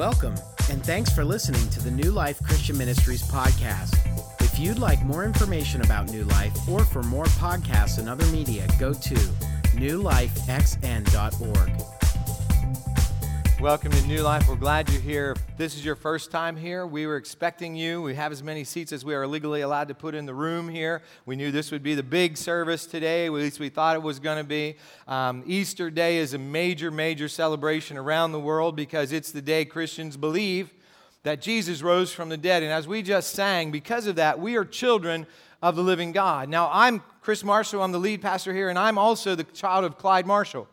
Welcome, and thanks for listening to the New Life Christian Ministries podcast. If you'd like more information about New Life or for more podcasts and other media, go to newlifexn.org. Welcome to New Life. We're glad you're here. If this is your first time here, we were expecting you. We have as many seats as we are legally allowed to put in the room here. We knew this would be the big service today, at least we thought it was going to be. Um, Easter Day is a major, major celebration around the world because it's the day Christians believe that Jesus rose from the dead. And as we just sang, because of that, we are children of the living God. Now, I'm Chris Marshall, I'm the lead pastor here, and I'm also the child of Clyde Marshall.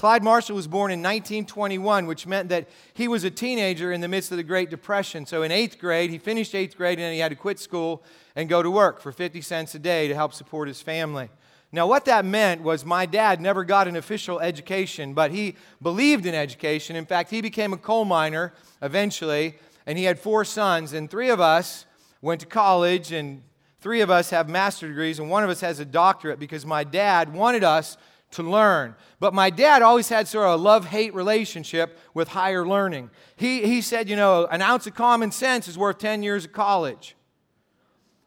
Clyde Marshall was born in 1921, which meant that he was a teenager in the midst of the Great Depression. So in eighth grade, he finished eighth grade and then he had to quit school and go to work for 50 cents a day to help support his family. Now, what that meant was my dad never got an official education, but he believed in education. In fact, he became a coal miner eventually, and he had four sons, and three of us went to college, and three of us have master degrees, and one of us has a doctorate because my dad wanted us to learn. But my dad always had sort of a love hate relationship with higher learning. He, he said, you know, an ounce of common sense is worth 10 years of college.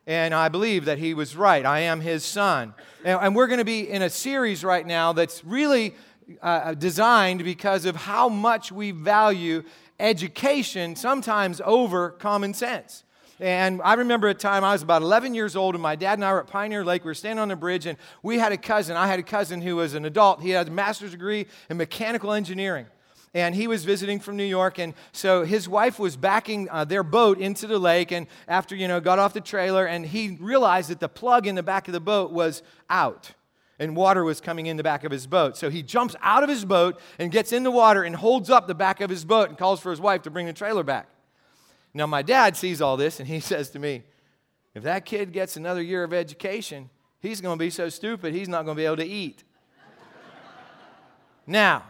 And I believe that he was right. I am his son. And, we're going to be in a series right now that's really uh, designed because of how much we value education, sometimes over common sense. And I remember a time I was about 11 years old, and my dad and I were at Pioneer Lake. We were standing on the bridge, and we had a cousin. I had a cousin who was an adult. He had a master's degree in mechanical engineering. And he was visiting from New York, and so his wife was backing uh, their boat into the lake. And after, you know, got off the trailer, and he realized that the plug in the back of the boat was out and water was coming in the back of his boat. So he jumps out of his boat and gets in the water and holds up the back of his boat and calls for his wife to bring the trailer back. Now, my dad sees all this and he says to me, if that kid gets another year of education, he's going to be so stupid, he's not going to be able to eat. now,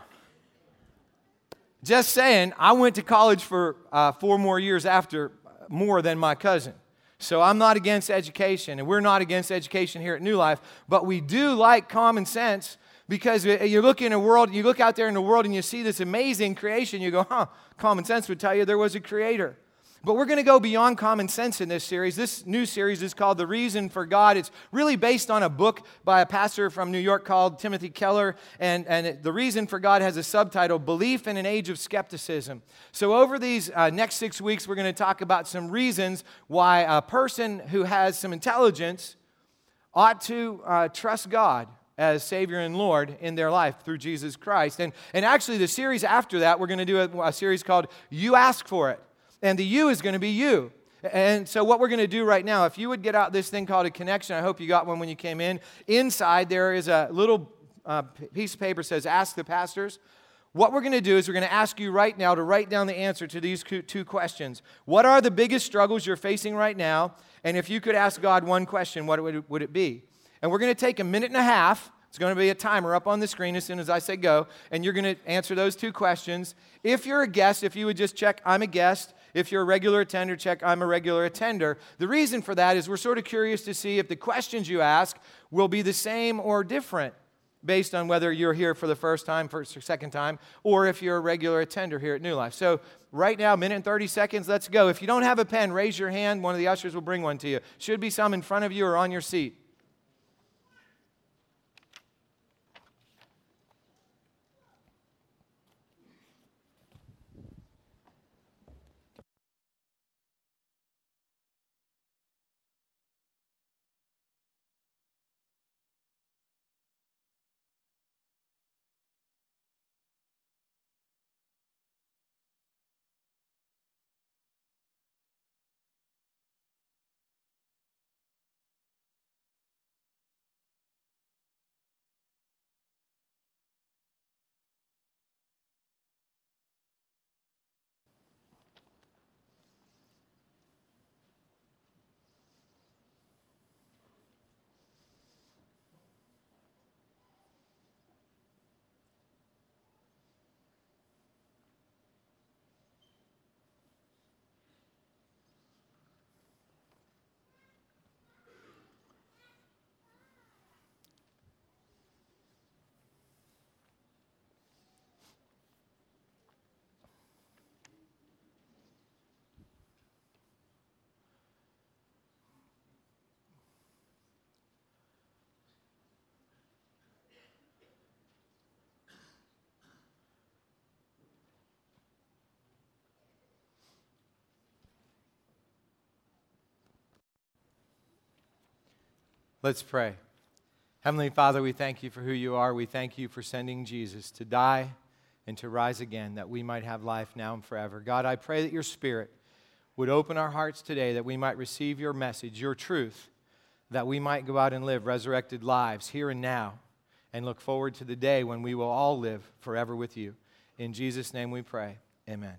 just saying, I went to college for uh, four more years after more than my cousin. So I'm not against education, and we're not against education here at New Life, but we do like common sense because you look in a world, you look out there in the world and you see this amazing creation, you go, huh, common sense would tell you there was a creator. But we're going to go beyond common sense in this series. This new series is called The Reason for God. It's really based on a book by a pastor from New York called Timothy Keller. And, and The Reason for God has a subtitle Belief in an Age of Skepticism. So, over these uh, next six weeks, we're going to talk about some reasons why a person who has some intelligence ought to uh, trust God as Savior and Lord in their life through Jesus Christ. And, and actually, the series after that, we're going to do a, a series called You Ask For It and the you is going to be you. And so, what we're going to do right now, if you would get out this thing called a connection, I hope you got one when you came in. Inside, there is a little uh, piece of paper says, Ask the pastors. What we're going to do is we're going to ask you right now to write down the answer to these two questions. What are the biggest struggles you're facing right now? And if you could ask God one question, what would it, would it be? And we're going to take a minute and a half. It's going to be a timer up on the screen as soon as I say go. And you're going to answer those two questions. If you're a guest, if you would just check, I'm a guest. If you're a regular attender, check I'm a regular attender. The reason for that is we're sort of curious to see if the questions you ask will be the same or different based on whether you're here for the first time, first or second time, or if you're a regular attender here at New Life. So, right now, minute and 30 seconds, let's go. If you don't have a pen, raise your hand. One of the ushers will bring one to you. Should be some in front of you or on your seat. Let's pray. Heavenly Father, we thank you for who you are. We thank you for sending Jesus to die and to rise again that we might have life now and forever. God, I pray that your Spirit would open our hearts today that we might receive your message, your truth, that we might go out and live resurrected lives here and now and look forward to the day when we will all live forever with you. In Jesus' name we pray. Amen.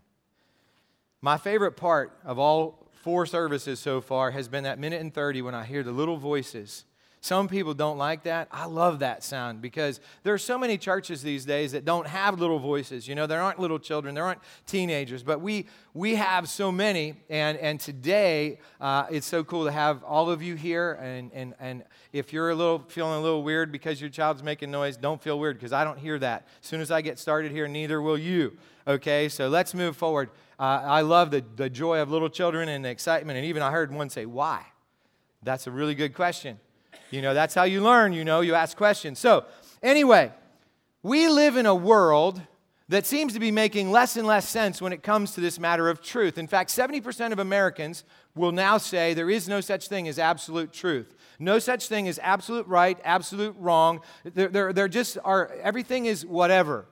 My favorite part of all four services so far has been that minute and 30 when I hear the little voices some people don't like that. I love that sound because there are so many churches these days that don't have little voices. You know, there aren't little children, there aren't teenagers, but we, we have so many. And, and today, uh, it's so cool to have all of you here. And, and, and if you're a little feeling a little weird because your child's making noise, don't feel weird because I don't hear that. As soon as I get started here, neither will you. Okay, so let's move forward. Uh, I love the, the joy of little children and the excitement. And even I heard one say, Why? That's a really good question. You know, that's how you learn, you know, you ask questions. So, anyway, we live in a world that seems to be making less and less sense when it comes to this matter of truth. In fact, 70% of Americans will now say there is no such thing as absolute truth. No such thing as absolute right, absolute wrong. They're, they're, they're just are, everything is whatever.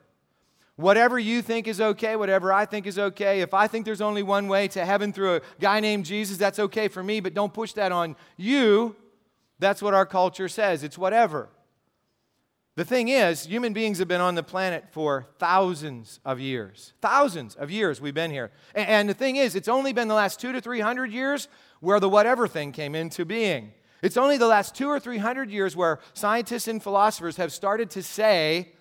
Whatever you think is okay, whatever I think is okay. If I think there's only one way to heaven through a guy named Jesus, that's okay for me, but don't push that on you. That's what our culture says. It's whatever. The thing is, human beings have been on the planet for thousands of years. Thousands of years we've been here. And the thing is, it's only been the last two to three hundred years where the whatever thing came into being. It's only the last two or three hundred years where scientists and philosophers have started to say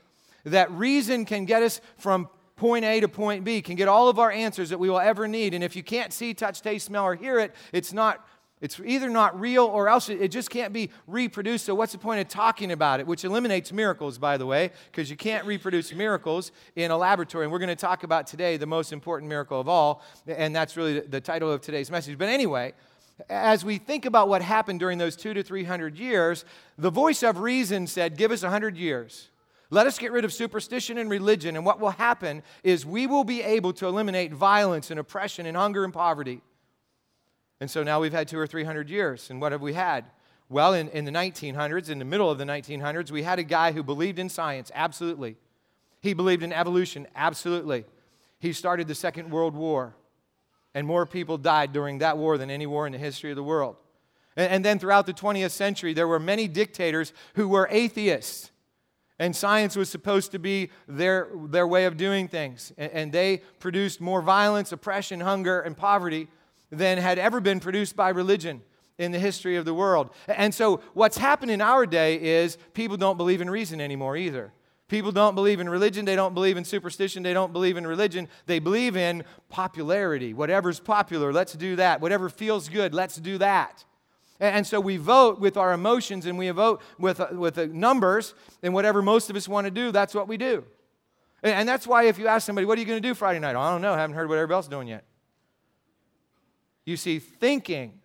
that reason can get us from point A to point B, can get all of our answers that we will ever need. And if you can't see, touch, taste, smell, or hear it, it's not it's either not real or else it just can't be reproduced. So, what's the point of talking about it? Which eliminates miracles, by the way, because you can't reproduce miracles in a laboratory. And we're going to talk about today the most important miracle of all. And that's really the title of today's message. But anyway, as we think about what happened during those two to three hundred years, the voice of reason said, Give us a hundred years. Let us get rid of superstition and religion. And what will happen is we will be able to eliminate violence and oppression and hunger and poverty. And so now we've had two or three hundred years. And what have we had? Well, in, in the 1900s, in the middle of the 1900s, we had a guy who believed in science, absolutely. He believed in evolution, absolutely. He started the Second World War, and more people died during that war than any war in the history of the world. And, and then throughout the 20th century, there were many dictators who were atheists. And science was supposed to be their, their way of doing things. And, and they produced more violence, oppression, hunger, and poverty than had ever been produced by religion in the history of the world. And so, what's happened in our day is people don't believe in reason anymore either. People don't believe in religion. They don't believe in superstition. They don't believe in religion. They believe in popularity. Whatever's popular, let's do that. Whatever feels good, let's do that. And so we vote with our emotions and we vote with, uh, with the numbers, and whatever most of us want to do, that's what we do. And that's why if you ask somebody, what are you going to do Friday night? I don't know. I haven't heard what everybody else is doing yet. You see, thinking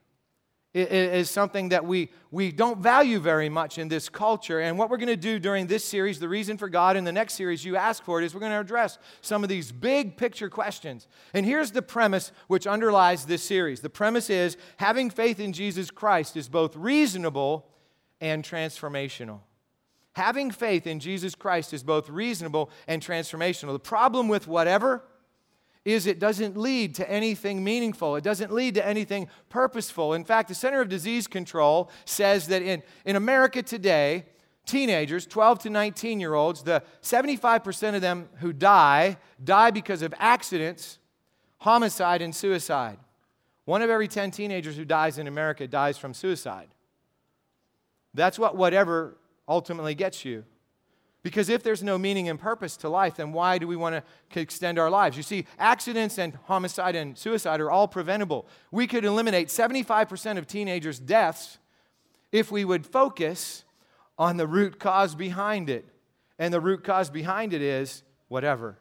is something that we, we don't value very much in this culture. And what we're going to do during this series, the reason for God, in the next series you ask for it, is we're going to address some of these big picture questions. And here's the premise which underlies this series the premise is having faith in Jesus Christ is both reasonable and transformational. Having faith in Jesus Christ is both reasonable and transformational. The problem with whatever is it doesn't lead to anything meaningful. It doesn't lead to anything purposeful. In fact, the Center of Disease Control says that in, in America today, teenagers, 12 to 19 year olds, the 75% of them who die die because of accidents, homicide, and suicide. One of every 10 teenagers who dies in America dies from suicide. That's what whatever ultimately gets you. Because if there's no meaning and purpose to life, then why do we want to extend our lives? You see, accidents and homicide and suicide are all preventable. We could eliminate 75% of teenagers' deaths if we would focus on the root cause behind it. And the root cause behind it is whatever.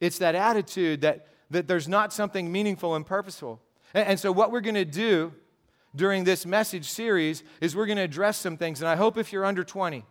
It's that attitude that, that there's not something meaningful and purposeful. And, and so, what we're going to do during this message series is we're going to address some things. And I hope if you're under 20,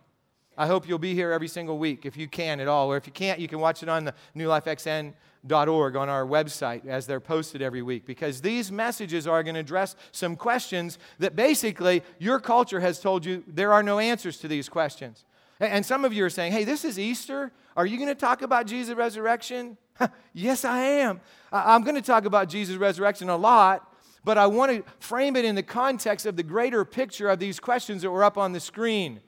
I hope you'll be here every single week if you can at all. Or if you can't, you can watch it on the newlifexn.org on our website as they're posted every week because these messages are going to address some questions that basically your culture has told you there are no answers to these questions. And some of you are saying, hey, this is Easter. Are you going to talk about Jesus' resurrection? yes, I am. I'm going to talk about Jesus' resurrection a lot, but I want to frame it in the context of the greater picture of these questions that were up on the screen.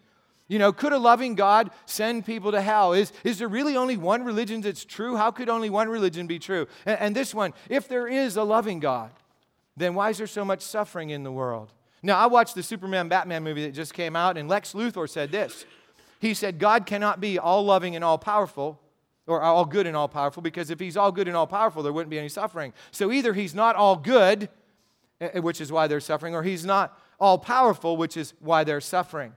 You know, could a loving God send people to hell? Is, is there really only one religion that's true? How could only one religion be true? And, and this one, if there is a loving God, then why is there so much suffering in the world? Now, I watched the Superman Batman movie that just came out, and Lex Luthor said this. He said, God cannot be all loving and all powerful, or all good and all powerful, because if he's all good and all powerful, there wouldn't be any suffering. So either he's not all good, eh, eh, which is why they're suffering, or he's not all powerful, which is why they're suffering.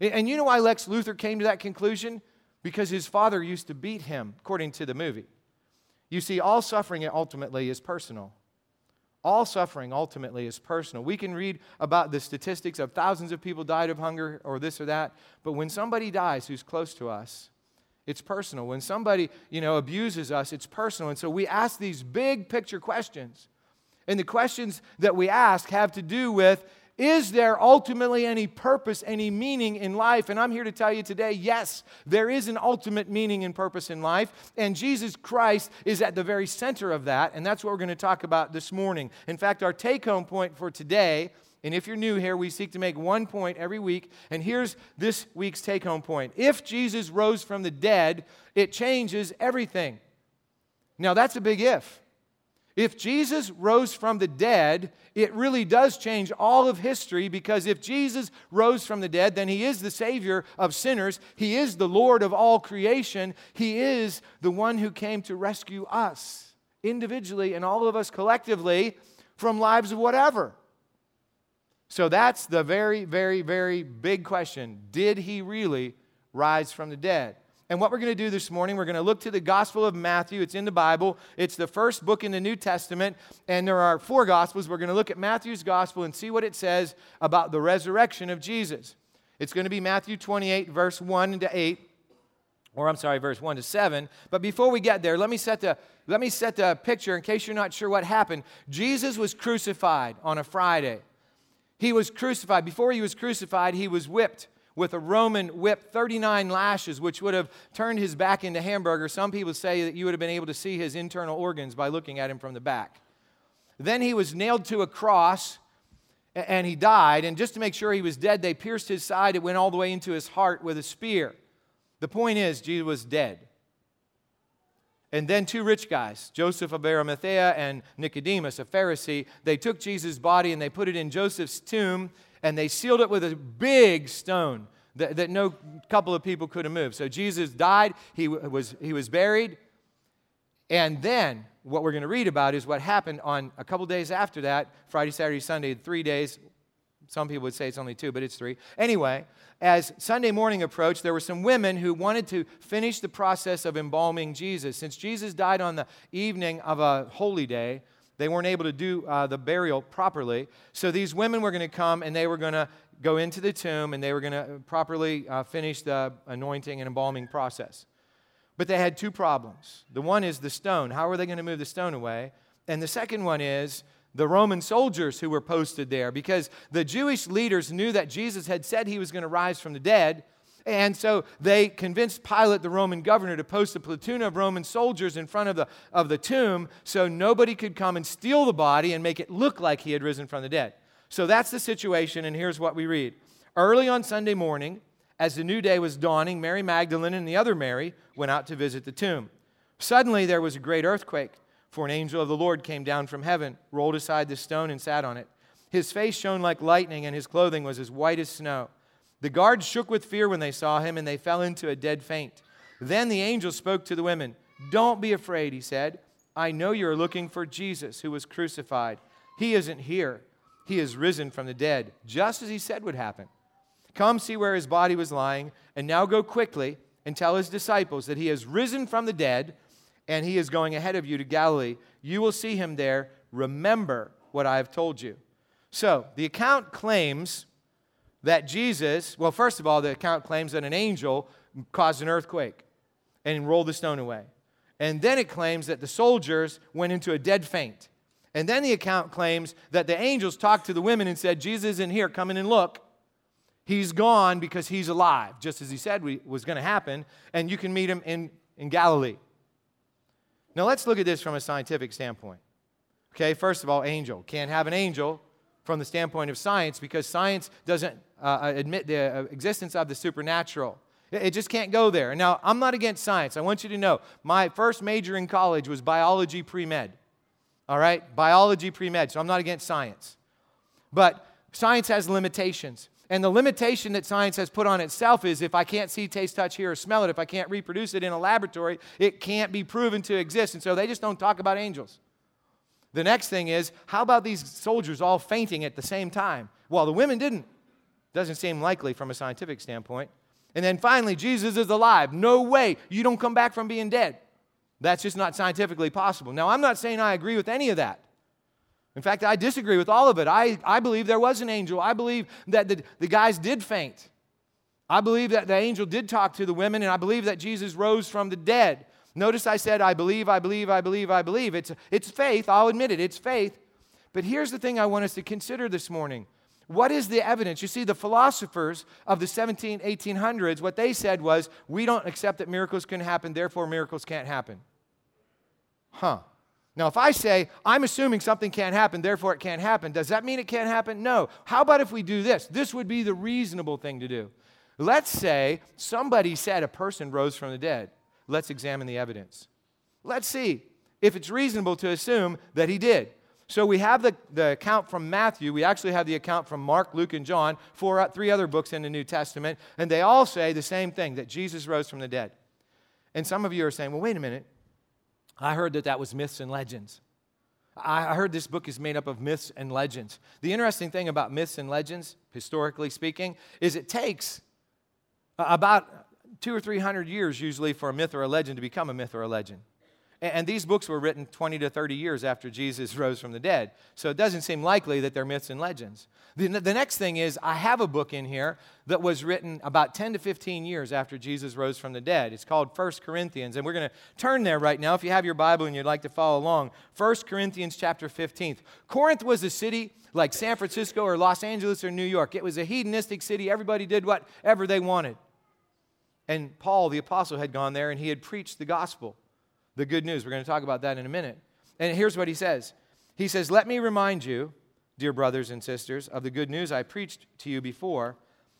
And you know why Lex Luthor came to that conclusion? Because his father used to beat him, according to the movie. You see, all suffering ultimately is personal. All suffering ultimately is personal. We can read about the statistics of thousands of people died of hunger or this or that, but when somebody dies who's close to us, it's personal. When somebody, you know, abuses us, it's personal. And so we ask these big picture questions. And the questions that we ask have to do with is there ultimately any purpose, any meaning in life? And I'm here to tell you today yes, there is an ultimate meaning and purpose in life. And Jesus Christ is at the very center of that. And that's what we're going to talk about this morning. In fact, our take home point for today, and if you're new here, we seek to make one point every week. And here's this week's take home point If Jesus rose from the dead, it changes everything. Now, that's a big if. If Jesus rose from the dead, it really does change all of history because if Jesus rose from the dead, then he is the Savior of sinners. He is the Lord of all creation. He is the one who came to rescue us individually and all of us collectively from lives of whatever. So that's the very, very, very big question. Did he really rise from the dead? And what we're going to do this morning, we're going to look to the Gospel of Matthew. It's in the Bible, it's the first book in the New Testament, and there are four Gospels. We're going to look at Matthew's Gospel and see what it says about the resurrection of Jesus. It's going to be Matthew 28, verse 1 to 8, or I'm sorry, verse 1 to 7. But before we get there, let me set the, let me set the picture in case you're not sure what happened. Jesus was crucified on a Friday. He was crucified. Before he was crucified, he was whipped with a Roman whip, 39 lashes, which would have turned his back into hamburger. Some people say that you would have been able to see his internal organs by looking at him from the back. Then he was nailed to a cross and he died. And just to make sure he was dead, they pierced his side. It went all the way into his heart with a spear. The point is, Jesus was dead. And then two rich guys, Joseph of Arimathea and Nicodemus, a Pharisee, they took Jesus' body and they put it in Joseph's tomb and they sealed it with a big stone that, that no couple of people could have moved. So Jesus died, he was, he was buried, and then what we're going to read about is what happened on a couple days after that Friday, Saturday, Sunday, three days. Some people would say it's only two, but it's three. Anyway, as Sunday morning approached, there were some women who wanted to finish the process of embalming Jesus. Since Jesus died on the evening of a holy day, they weren't able to do uh, the burial properly. So these women were going to come and they were going to go into the tomb and they were going to properly uh, finish the anointing and embalming process. But they had two problems. The one is the stone. How are they going to move the stone away? And the second one is the Roman soldiers who were posted there because the Jewish leaders knew that Jesus had said he was going to rise from the dead. And so they convinced Pilate, the Roman governor, to post a platoon of Roman soldiers in front of the, of the tomb so nobody could come and steal the body and make it look like he had risen from the dead. So that's the situation, and here's what we read. Early on Sunday morning, as the new day was dawning, Mary Magdalene and the other Mary went out to visit the tomb. Suddenly there was a great earthquake, for an angel of the Lord came down from heaven, rolled aside the stone, and sat on it. His face shone like lightning, and his clothing was as white as snow. The guards shook with fear when they saw him, and they fell into a dead faint. Then the angel spoke to the women. Don't be afraid, he said. I know you're looking for Jesus who was crucified. He isn't here. He is risen from the dead, just as he said would happen. Come see where his body was lying, and now go quickly and tell his disciples that he has risen from the dead, and he is going ahead of you to Galilee. You will see him there. Remember what I have told you. So, the account claims that Jesus, well, first of all, the account claims that an angel caused an earthquake and rolled the stone away. And then it claims that the soldiers went into a dead faint. And then the account claims that the angels talked to the women and said, Jesus isn't here, come in and look. He's gone because he's alive, just as he said we, was going to happen, and you can meet him in, in Galilee. Now let's look at this from a scientific standpoint. Okay, first of all, angel. Can't have an angel from the standpoint of science because science doesn't uh, admit the uh, existence of the supernatural. It just can't go there. Now, I'm not against science. I want you to know my first major in college was biology pre med. All right? Biology pre med. So I'm not against science. But science has limitations. And the limitation that science has put on itself is if I can't see, taste, touch, hear, or smell it, if I can't reproduce it in a laboratory, it can't be proven to exist. And so they just don't talk about angels. The next thing is, how about these soldiers all fainting at the same time? Well, the women didn't. Doesn't seem likely from a scientific standpoint. And then finally, Jesus is alive. No way. You don't come back from being dead. That's just not scientifically possible. Now, I'm not saying I agree with any of that. In fact, I disagree with all of it. I, I believe there was an angel. I believe that the, the guys did faint. I believe that the angel did talk to the women, and I believe that Jesus rose from the dead. Notice I said, I believe, I believe, I believe, I believe. It's, it's faith. I'll admit it. It's faith. But here's the thing I want us to consider this morning what is the evidence? You see, the philosophers of the 17, 1800s, what they said was, we don't accept that miracles can happen, therefore miracles can't happen. Huh. Now, if I say, I'm assuming something can't happen, therefore it can't happen, does that mean it can't happen? No. How about if we do this? This would be the reasonable thing to do. Let's say somebody said a person rose from the dead. Let's examine the evidence. Let's see if it's reasonable to assume that he did. So we have the, the account from Matthew. We actually have the account from Mark, Luke, and John, four, uh, three other books in the New Testament, and they all say the same thing that Jesus rose from the dead. And some of you are saying, well, wait a minute. I heard that that was myths and legends. I heard this book is made up of myths and legends. The interesting thing about myths and legends, historically speaking, is it takes about two or three hundred years usually for a myth or a legend to become a myth or a legend. And these books were written 20 to 30 years after Jesus rose from the dead. So it doesn't seem likely that they're myths and legends. The, the, next thing is, I have a book in here that was written about 10 to 15 years after Jesus rose from the dead. It's called 1 Corinthians. And we're going to turn there right now if you have your Bible and you'd like to follow along. 1 Corinthians chapter 15. Corinth was a city like San Francisco or Los Angeles or New York. It was a hedonistic city. Everybody did whatever they wanted. And Paul, the apostle, had gone there and he had preached the gospel the good news. We're going to talk about that in a minute. And here's what he says He says, Let me remind you, dear brothers and sisters, of the good news I preached to you before.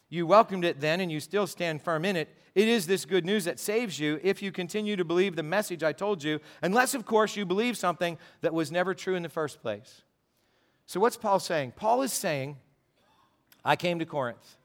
You welcomed it then, and you still stand firm in it. It is this good news that saves you if you continue to believe the message I told you, unless, of course, you believe something that was never true in the first place. So, what's Paul saying? Paul is saying, I came to Corinth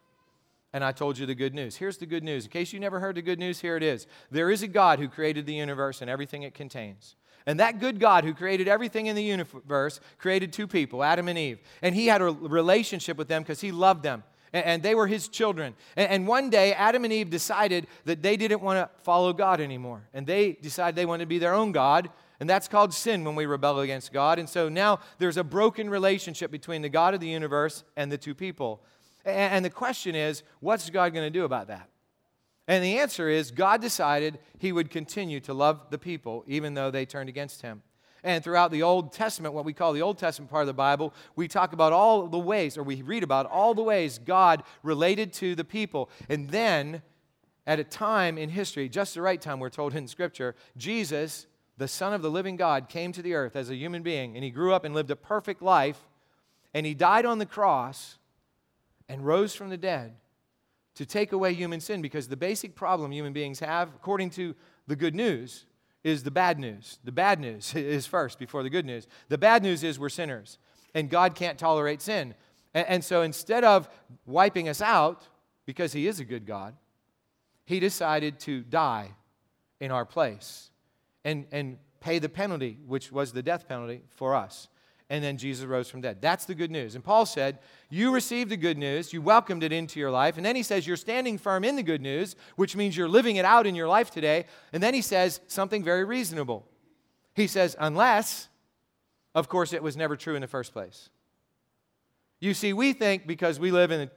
and I told you the good news. Here's the good news. In case you never heard the good news, here it is. There is a God who created the universe and everything it contains. And that good God who created everything in the universe created two people, Adam and Eve. And he had a relationship with them because he loved them. And they were his children. And one day, Adam and Eve decided that they didn't want to follow God anymore. And they decided they wanted to be their own God. And that's called sin when we rebel against God. And so now there's a broken relationship between the God of the universe and the two people. And the question is, what's God going to do about that? And the answer is, God decided he would continue to love the people even though they turned against him. And throughout the Old Testament, what we call the Old Testament part of the Bible, we talk about all the ways, or we read about all the ways God related to the people. And then, at a time in history, just the right time, we're told in Scripture, Jesus, the Son of the living God, came to the earth as a human being, and he grew up and lived a perfect life, and he died on the cross and rose from the dead to take away human sin because the basic problem human beings have, according to the good news, is the bad news. The bad news is first before the good news. The bad news is we're sinners and God can't tolerate sin. And, so instead of wiping us out, because He is a good God, He decided to die in our place and, and pay the penalty, which was the death penalty for us and then Jesus rose from dead. That's the good news. And Paul said, You received the good news, you welcomed it into your life. And then he says, You're standing firm in the good news, which means you're living it out in your life today. And then he says something very reasonable. He says, Unless, of course, it was never true in the first place. You see, we think because we live in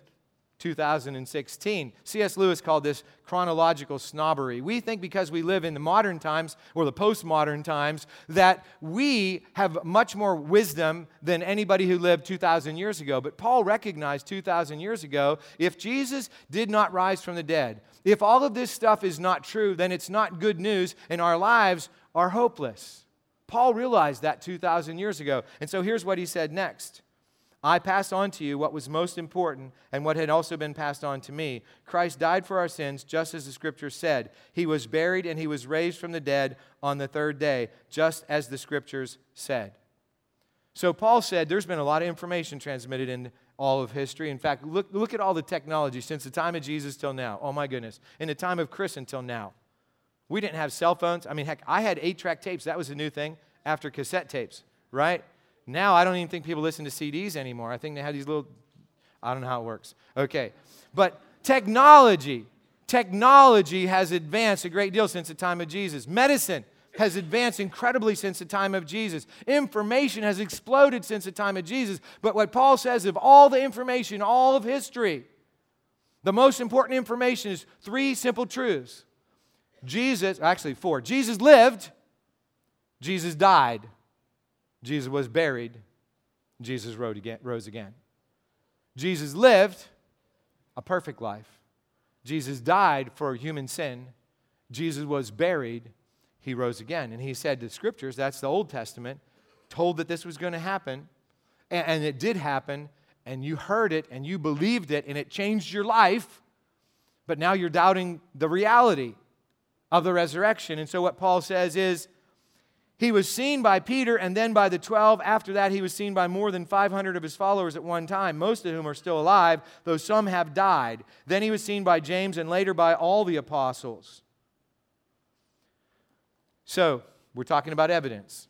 2016. C.S. Lewis called this chronological snobbery. We think because we live in the modern times or the postmodern times that we have much more wisdom than anybody who lived 2,000 years ago. But Paul recognized 2,000 years ago if Jesus did not rise from the dead, if all of this stuff is not true, then it's not good news and our lives are hopeless. Paul realized that 2,000 years ago. And so here's what he said next I pass on to you what was most important and what had also been passed on to me. Christ died for our sins, just as the scripture said. He was buried and he was raised from the dead on the third day, just as the scriptures said. So Paul said there's been a lot of information transmitted in all of history. In fact, look, look at all the technology since the time of Jesus till now. Oh my goodness. In the time of Chris until now. We didn't have cell phones. I mean, heck, I had eight track tapes. That was a new thing after cassette tapes, right? Now I don't even think people listen to CDs anymore. I think they have these little, I don't know how it works. Okay. But technology, technology has advanced a great deal since the time of Jesus. Medicine has advanced incredibly since the time of Jesus. Information has exploded since the time of Jesus. But what Paul says of all the information, all of history, the most important information is three simple truths. Jesus, actually four. Jesus lived, Jesus died, Jesus was buried, Jesus rose again. Jesus lived a perfect life. Jesus died for human sin. Jesus was buried. He rose again. And he said the scriptures, that's the Old Testament, told that this was going to happen. And, it did happen. And you heard it and you believed it and it changed your life. But now you're doubting the reality of the resurrection. And so what Paul says is he was seen by Peter and then by the 12. After that, he was seen by more than 500 of his followers at one time, most of whom are still alive, though some have died. Then he was seen by James and later by all the apostles. So, we're talking about evidence.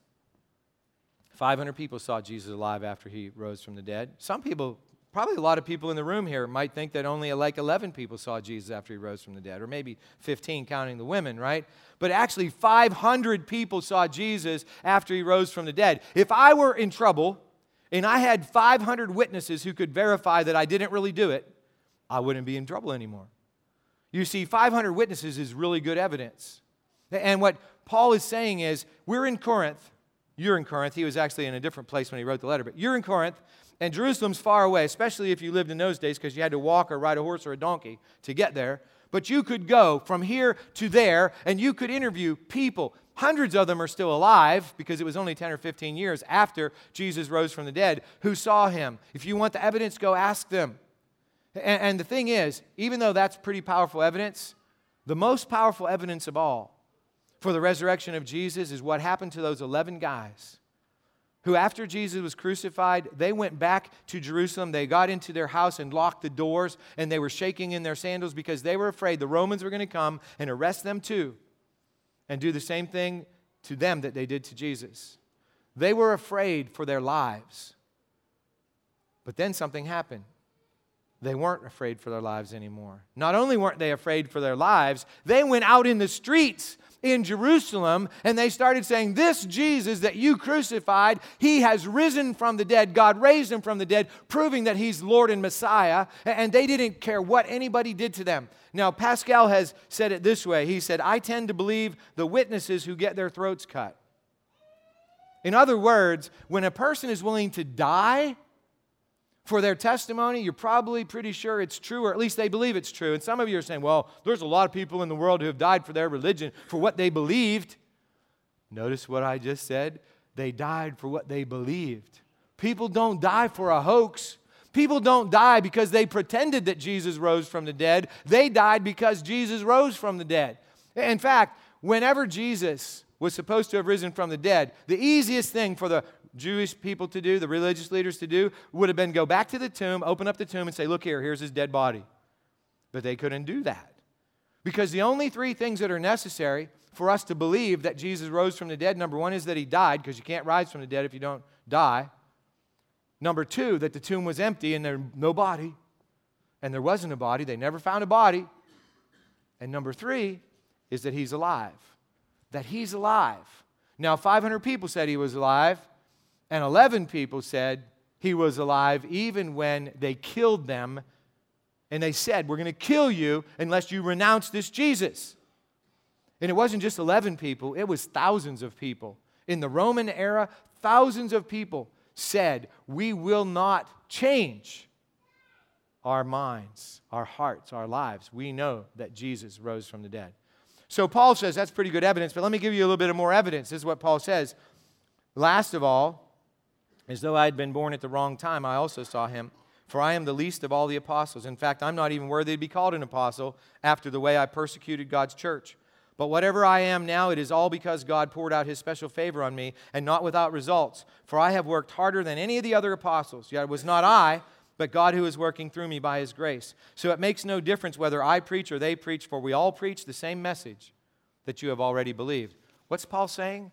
500 people saw Jesus alive after he rose from the dead. Some people Probably a lot of people in the room here might think that only like 11 people saw Jesus after he rose from the dead, or maybe 15 counting the women, right? But actually, 500 people saw Jesus after he rose from the dead. If I were in trouble and I had 500 witnesses who could verify that I didn't really do it, I wouldn't be in trouble anymore. You see, 500 witnesses is really good evidence. And what Paul is saying is, we're in Corinth. You're in Corinth. He was actually in a different place when he wrote the letter, but you're in Corinth. And Jerusalem's far away, especially if you lived in those days because you had to walk or ride a horse or a donkey to get there. But you could go from here to there and you could interview people. Hundreds of them are still alive because it was only 10 or 15 years after Jesus rose from the dead who saw him. If you want the evidence, go ask them. And, and the thing is, even though that's pretty powerful evidence, the most powerful evidence of all for the resurrection of Jesus is what happened to those 11 guys who, after Jesus was crucified, they went back to Jerusalem. They got into their house and locked the doors, and they were shaking in their sandals because they were afraid the Romans were going to come and arrest them too and do the same thing to them that they did to Jesus. They were afraid for their lives. But then something happened. They weren't afraid for their lives anymore. Not only weren't they afraid for their lives, they went out in the streets in Jerusalem and they started saying, This Jesus that you crucified, he has risen from the dead. God raised him from the dead, proving that he's Lord and Messiah. And they didn't care what anybody did to them. Now, Pascal has said it this way He said, I tend to believe the witnesses who get their throats cut. In other words, when a person is willing to die for their testimony, you're probably pretty sure it's true, or at least they believe it's true. And some of you are saying, well, there's a lot of people in the world who have died for their religion, for what they believed. Notice what I just said? They died for what they believed. People don't die for a hoax. People don't die because they pretended that Jesus rose from the dead. They died because Jesus rose from the dead. In fact, whenever Jesus was supposed to have risen from the dead, the easiest thing for the Jewish people to do, the religious leaders to do, would have been go back to the tomb, open up the tomb, and say, Look here, here's his dead body. But they couldn't do that. Because the only three things that are necessary for us to believe that Jesus rose from the dead number one is that he died, because you can't rise from the dead if you don't die. Number two, that the tomb was empty and there's no body. And there wasn't a body, they never found a body. And number three is that he's alive. That he's alive. Now, 500 people said he was alive. And 11 people said he was alive even when they killed them And they said, We're going to kill you unless you renounce this Jesus. And it wasn't just 11 people, it was thousands of people. In the Roman era, thousands of people said, We will not change our minds, our hearts, our lives. We know that Jesus rose from the dead. So Paul says that's pretty good evidence, but let me give you a little bit of more evidence. This is what Paul says. Last of all, as though I had been born at the wrong time, I also saw him. For I am the least of all the apostles. In fact, I'm not even worthy to be called an apostle after the way I persecuted God's church. But whatever I am now, it is all because God poured out his special favor on me, and not without results. For I have worked harder than any of the other apostles. Yet it was not I, but God who is working through me by his grace. So it makes no difference whether I preach or they preach, for we all preach the same message that you have already believed. What's Paul saying?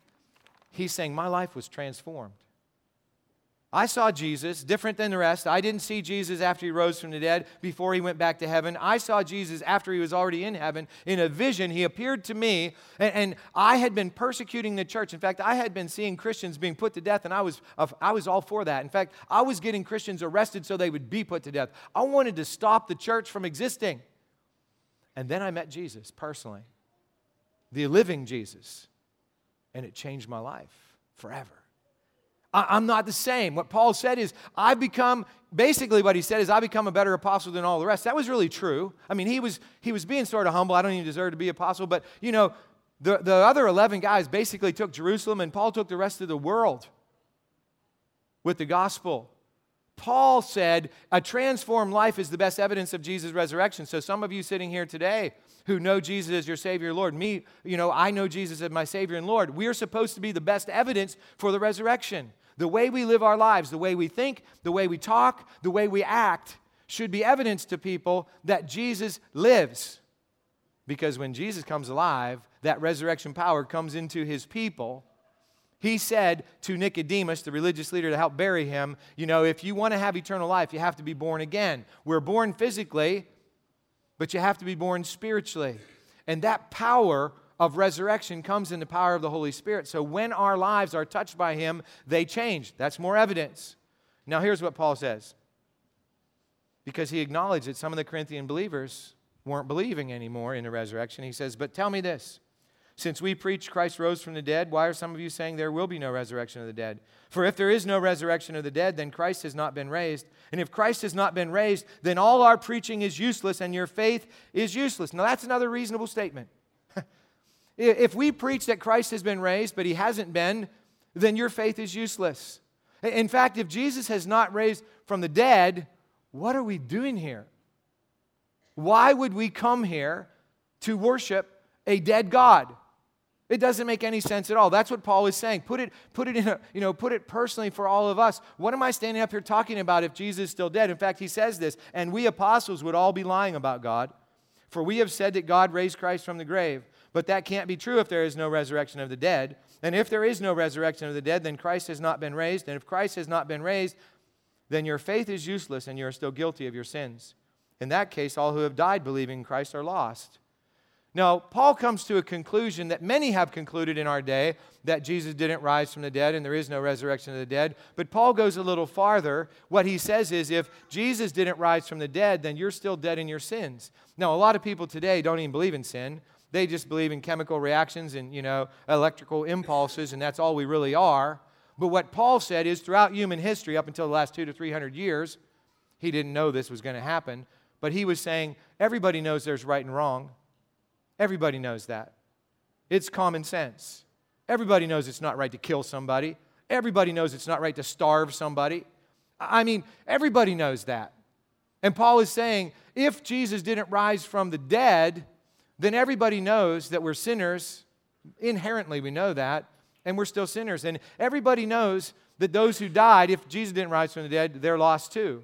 He's saying, My life was transformed. I saw Jesus different than the rest. I didn't see Jesus after he rose from the dead before he went back to heaven. I saw Jesus after he was already in heaven. In a vision, he appeared to me, and, and, I had been persecuting the church. In fact, I had been seeing Christians being put to death, and I was, uh, I was all for that. In fact, I was getting Christians arrested so they would be put to death. I wanted to stop the church from existing. And then I met Jesus personally, the living Jesus, and it changed my life forever. I'm not the same. What Paul said is, I've become, basically, what he said is, I become a better apostle than all the rest. That was really true. I mean, he was, he was being sort of humble. I don't even deserve to be apostle, but, you know, the, the other 11 guys basically took Jerusalem, and Paul took the rest of the world with the gospel. Paul said, a transformed life is the best evidence of Jesus' resurrection. So, some of you sitting here today who know Jesus as your Savior Lord, me, you know, I know Jesus as my Savior and Lord, we are supposed to be the best evidence for the resurrection. The way we live our lives, the way we think, the way we talk, the way we act should be evidence to people that Jesus lives. Because when Jesus comes alive, that resurrection power comes into his people. He said to Nicodemus, the religious leader, to help bury him, You know, if you want to have eternal life, you have to be born again. We're born physically, but you have to be born spiritually. And that power of resurrection comes in the power of the Holy Spirit. So when our lives are touched by Him, they change. That's more evidence. Now, here's what Paul says because he acknowledged that some of the Corinthian believers weren't believing anymore in the resurrection. He says, But tell me this. Since we preach Christ rose from the dead, why are some of you saying there will be no resurrection of the dead? For if there is no resurrection of the dead, then Christ has not been raised. And if Christ has not been raised, then all our preaching is useless and your faith is useless. Now, that's another reasonable statement. If we preach that Christ has been raised, but he hasn't been, then your faith is useless. In fact, if Jesus has not raised from the dead, what are we doing here? Why would we come here to worship a dead God? It doesn't make any sense at all. That's what Paul is saying. Put it, put it in a, you know, put it personally for all of us. What am I standing up here talking about if Jesus is still dead? In fact, he says this, and we apostles would all be lying about God. For we have said that God raised Christ from the grave. But that can't be true if there is no resurrection of the dead. And if there is no resurrection of the dead, then Christ has not been raised. And if Christ has not been raised, then your faith is useless and you are still guilty of your sins. In that case, all who have died believing in Christ are lost. Now, Paul comes to a conclusion that many have concluded in our day that Jesus didn't rise from the dead and there is no resurrection of the dead. But Paul goes a little farther. What he says is if Jesus didn't rise from the dead, then you're still dead in your sins. Now, a lot of people today don't even believe in sin. They just believe in chemical reactions and, you know, electrical impulses, and that's all we really are. But what Paul said is throughout human history, up until the last two to three hundred years, he didn't know this was going to happen, but he was saying everybody knows there's right and wrong. Everybody knows that. It's common sense. Everybody knows it's not right to kill somebody. Everybody knows it's not right to starve somebody. I mean, everybody knows that. And Paul is saying if Jesus didn't rise from the dead, then everybody knows that we're sinners. Inherently, we know that, and we're still sinners. And everybody knows that those who died, if Jesus didn't rise from the dead, they're lost too.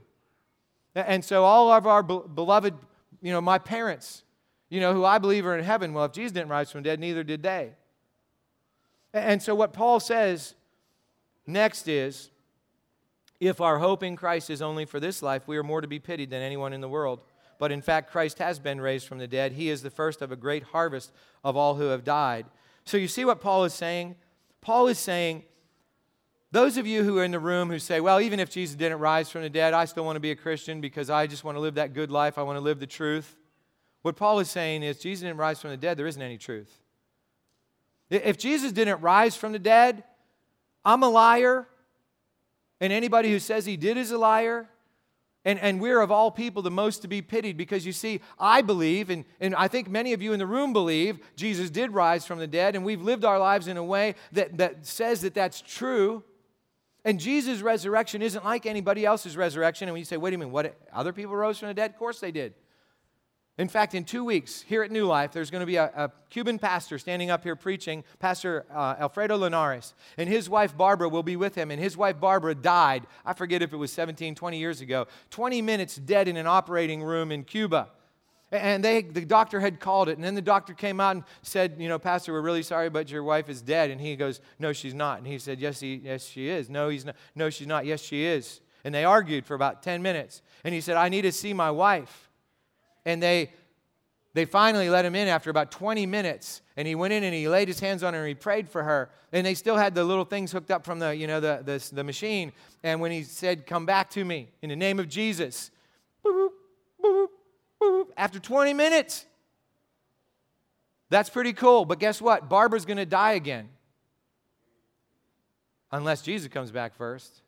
And so, all of our beloved, you know, my parents, you know, who I believe are in heaven, well, if Jesus didn't rise from the dead, neither did they. And so, what Paul says next is if our hope in Christ is only for this life, we are more to be pitied than anyone in the world but in fact, Christ has been raised from the dead. He is the first of a great harvest of all who have died. So you see what Paul is saying? Paul is saying Those of you who are in the room who say, well, even if Jesus didn't rise from the dead, I still want to be a Christian because I just want to live that good life. I want to live the truth. What Paul is saying is, Jesus didn't rise from the dead, there isn't any truth. If Jesus didn't rise from the dead, I'm a liar, and anybody who says he did is a liar. And, and we're of all people the most to be pitied because you see, I believe, and, and I think many of you in the room believe, Jesus did rise from the dead, and we've lived our lives in a way that, that says that that's true. And Jesus' resurrection isn't like anybody else's resurrection. And when you say, wait a minute, what, other people rose from the dead? Of course they did. In fact, in two weeks here at New Life, there's going to be a, a Cuban pastor standing up here preaching, Pastor uh, Alfredo Linares, and his wife Barbara will be with him. And his wife Barbara died, I forget if it was 17, 20 years ago, 20 minutes dead in an operating room in Cuba. And they, the doctor had called it. And then the doctor came out and said, You know, Pastor, we're really sorry, but your wife is dead. And he goes, No, she's not. And he said, Yes, he, yes she is. No, he's not. No, she's not. Yes, she is. And they argued for about 10 minutes. And he said, I need to see my wife and they they finally let him in after about 20 minutes. And he went in and he laid his hands on her and he prayed for her. And they still had the little things hooked up from the you know the, the, the machine. And when he said come back to me in the name of jesus boop, boop, boop, after 20 minutes that's pretty cool. But guess what? Barbara's going to die again. Unless jesus comes back first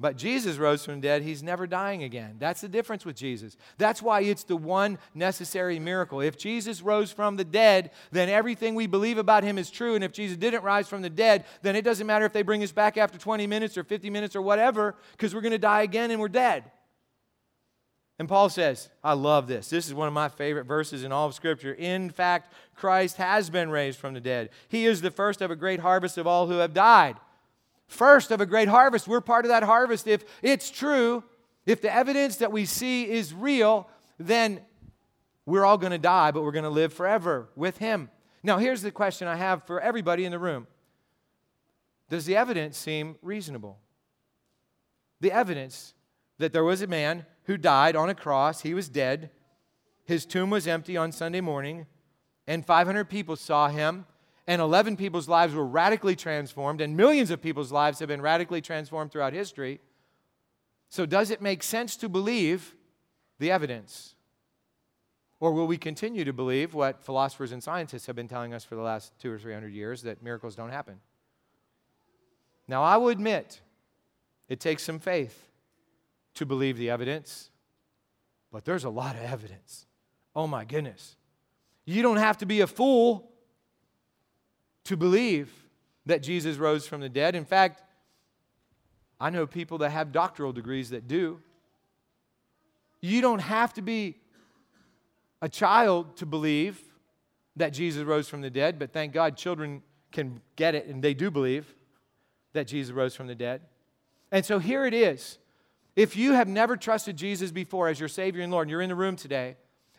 but Jesus rose from the dead, he's never dying again. That's the difference with Jesus. That's why it's the one necessary miracle. If Jesus rose from the dead, then everything we believe about him is true. And if Jesus didn't rise from the dead, then it doesn't matter if they bring us back after 20 minutes or 50 minutes or whatever, because we're going to die again and we're dead. And Paul says, I love this. This is one of my favorite verses in all of Scripture. In fact, Christ has been raised from the dead. He is the first of a great harvest of all who have died first of a great harvest. We're part of that harvest. If it's true, if the evidence that we see is real, then we're all going to die, but we're going to live forever with Him. Now, here's the question I have for everybody in the room Does the evidence seem reasonable? The evidence that there was a man who died on a cross, he was dead, his tomb was empty on Sunday morning, and 500 people saw him and 11 people's lives were radically transformed, and millions of people's lives have been radically transformed throughout history. So, does it make sense to believe the evidence? Or will we continue to believe what philosophers and scientists have been telling us for the last two or three hundred years that miracles don't happen? Now, I will admit it takes some faith to believe the evidence, but there's a lot of evidence. Oh my goodness. You don't have to be a fool to believe that Jesus rose from the dead. In fact, I know people that have doctoral degrees that do. You don't have to be a child to believe that Jesus rose from the dead, but thank God children can get it and they do believe that Jesus rose from the dead. And so here it is. If you have never trusted Jesus before as your Savior and Lord, and you're in the room today,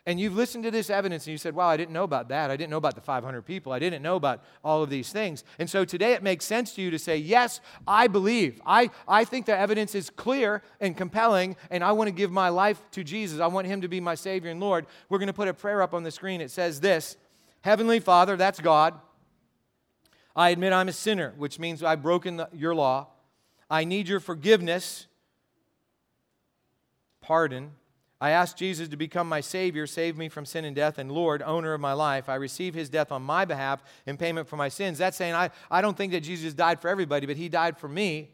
and you've listened to this evidence and you said, Wow, I didn't know about that. I didn't know about the 500 people. I didn't know about all of these things. And so today it makes sense to you to say, Yes, I believe. I, I think the evidence is clear and compelling, and I want to give my life to Jesus. I want Him to be my Savior and Lord. We're going to put a prayer up on the screen. It says this Heavenly Father, that's God. I admit I'm a sinner, which means I've broken the, your law. I need your forgiveness, pardon, I ask Jesus to become my Savior, save me from sin and death, and Lord, owner of my life. I receive his death on my behalf in payment for my sins. That's saying I, I don't think that Jesus died for everybody, but he died for me.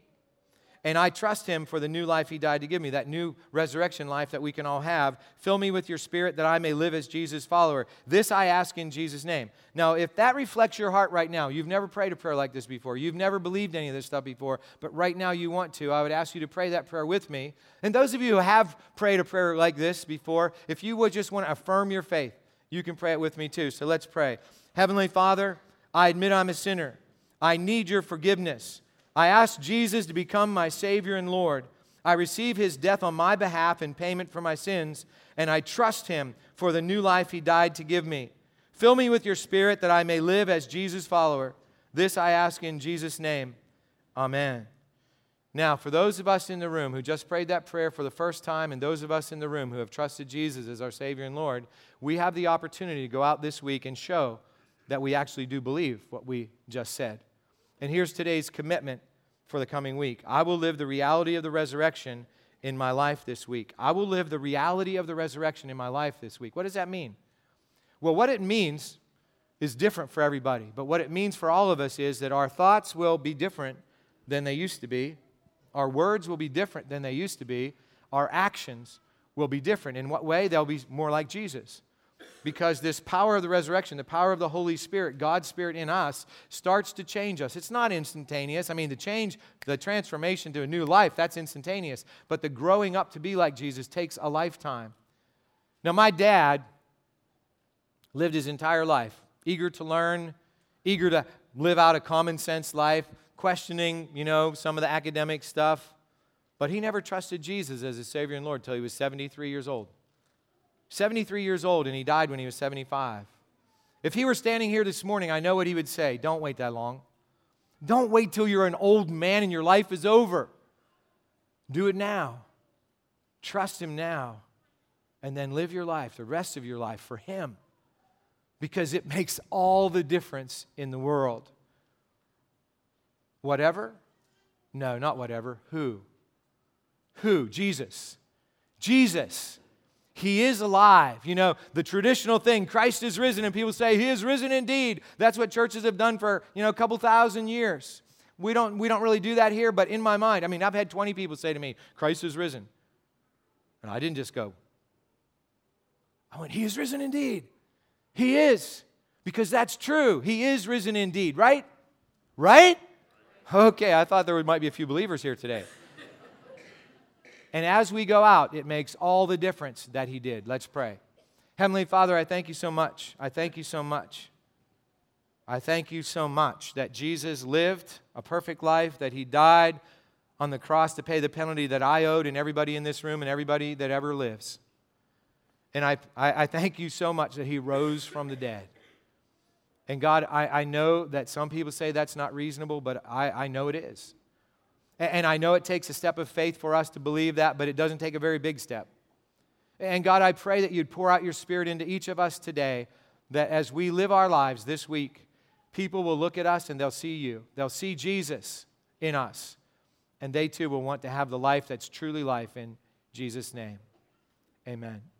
And I trust him for the new life he died to give me, that new resurrection life that we can all have. Fill me with your spirit that I may live as Jesus' follower. This I ask in Jesus' name. Now, if that reflects your heart right now, you've never prayed a prayer like this before, you've never believed any of this stuff before, but right now you want to, I would ask you to pray that prayer with me. And those of you who have prayed a prayer like this before, if you would just want to affirm your faith, you can pray it with me too. So let's pray. Heavenly Father, I admit I'm a sinner. I need your forgiveness. I ask Jesus to become my Savior and Lord. I receive his death on my behalf in payment for my sins, and I trust him for the new life he died to give me. Fill me with your spirit that I may live as Jesus' follower. This I ask in Jesus' name. Amen. Now, for those of us in the room who just prayed that prayer for the first time, and those of us in the room who have trusted Jesus as our Savior and Lord, we have the opportunity to go out this week and show that we actually do believe what we just said. And here's today's commitment for the coming week. I will live the reality of the resurrection in my life this week. I will live the reality of the resurrection in my life this week. What does that mean? Well, what it means is different for everybody. But what it means for all of us is that our thoughts will be different than they used to be, our words will be different than they used to be, our actions will be different. In what way? They'll be more like Jesus. Because this power of the resurrection, the power of the Holy Spirit, God's Spirit in us, starts to change us. It's not instantaneous. I mean, the change, the transformation to a new life, that's instantaneous. But the growing up to be like Jesus takes a lifetime. Now, my dad lived his entire life eager to learn, eager to live out a common sense life, questioning, you know, some of the academic stuff. But he never trusted Jesus as his Savior and Lord until he was 73 years old. 73 years old, and he died when he was 75. If he were standing here this morning, I know what he would say. Don't wait that long. Don't wait till you're an old man and your life is over. Do it now. Trust him now. And then live your life, the rest of your life, for him. Because it makes all the difference in the world. Whatever? No, not whatever. Who? Who? Jesus. Jesus. He is alive. You know, the traditional thing, Christ is risen, and people say, He is risen indeed. That's what churches have done for, you know, a couple thousand years. We don't, we don't really do that here, but in my mind, I mean, I've had 20 people say to me, Christ is risen. And I didn't just go, I went, He is risen indeed. He is, because that's true. He is risen indeed, right? Right? Okay, I thought there might be a few believers here today. And as we go out, it makes all the difference that He did. Let's pray. Heavenly Father, I thank you so much. I thank you so much. I thank you so much that Jesus lived a perfect life, that He died on the cross to pay the penalty that I owed and everybody in this room and everybody that ever lives. And I, I, I thank you so much that He rose from the dead. And God, I, I know that some people say that's not reasonable, but I, I know it is. And I know it takes a step of faith for us to believe that, but it doesn't take a very big step. And God, I pray that you'd pour out your spirit into each of us today, that as we live our lives this week, people will look at us and they'll see you. They'll see Jesus in us. And they too will want to have the life that's truly life in Jesus' name. Amen.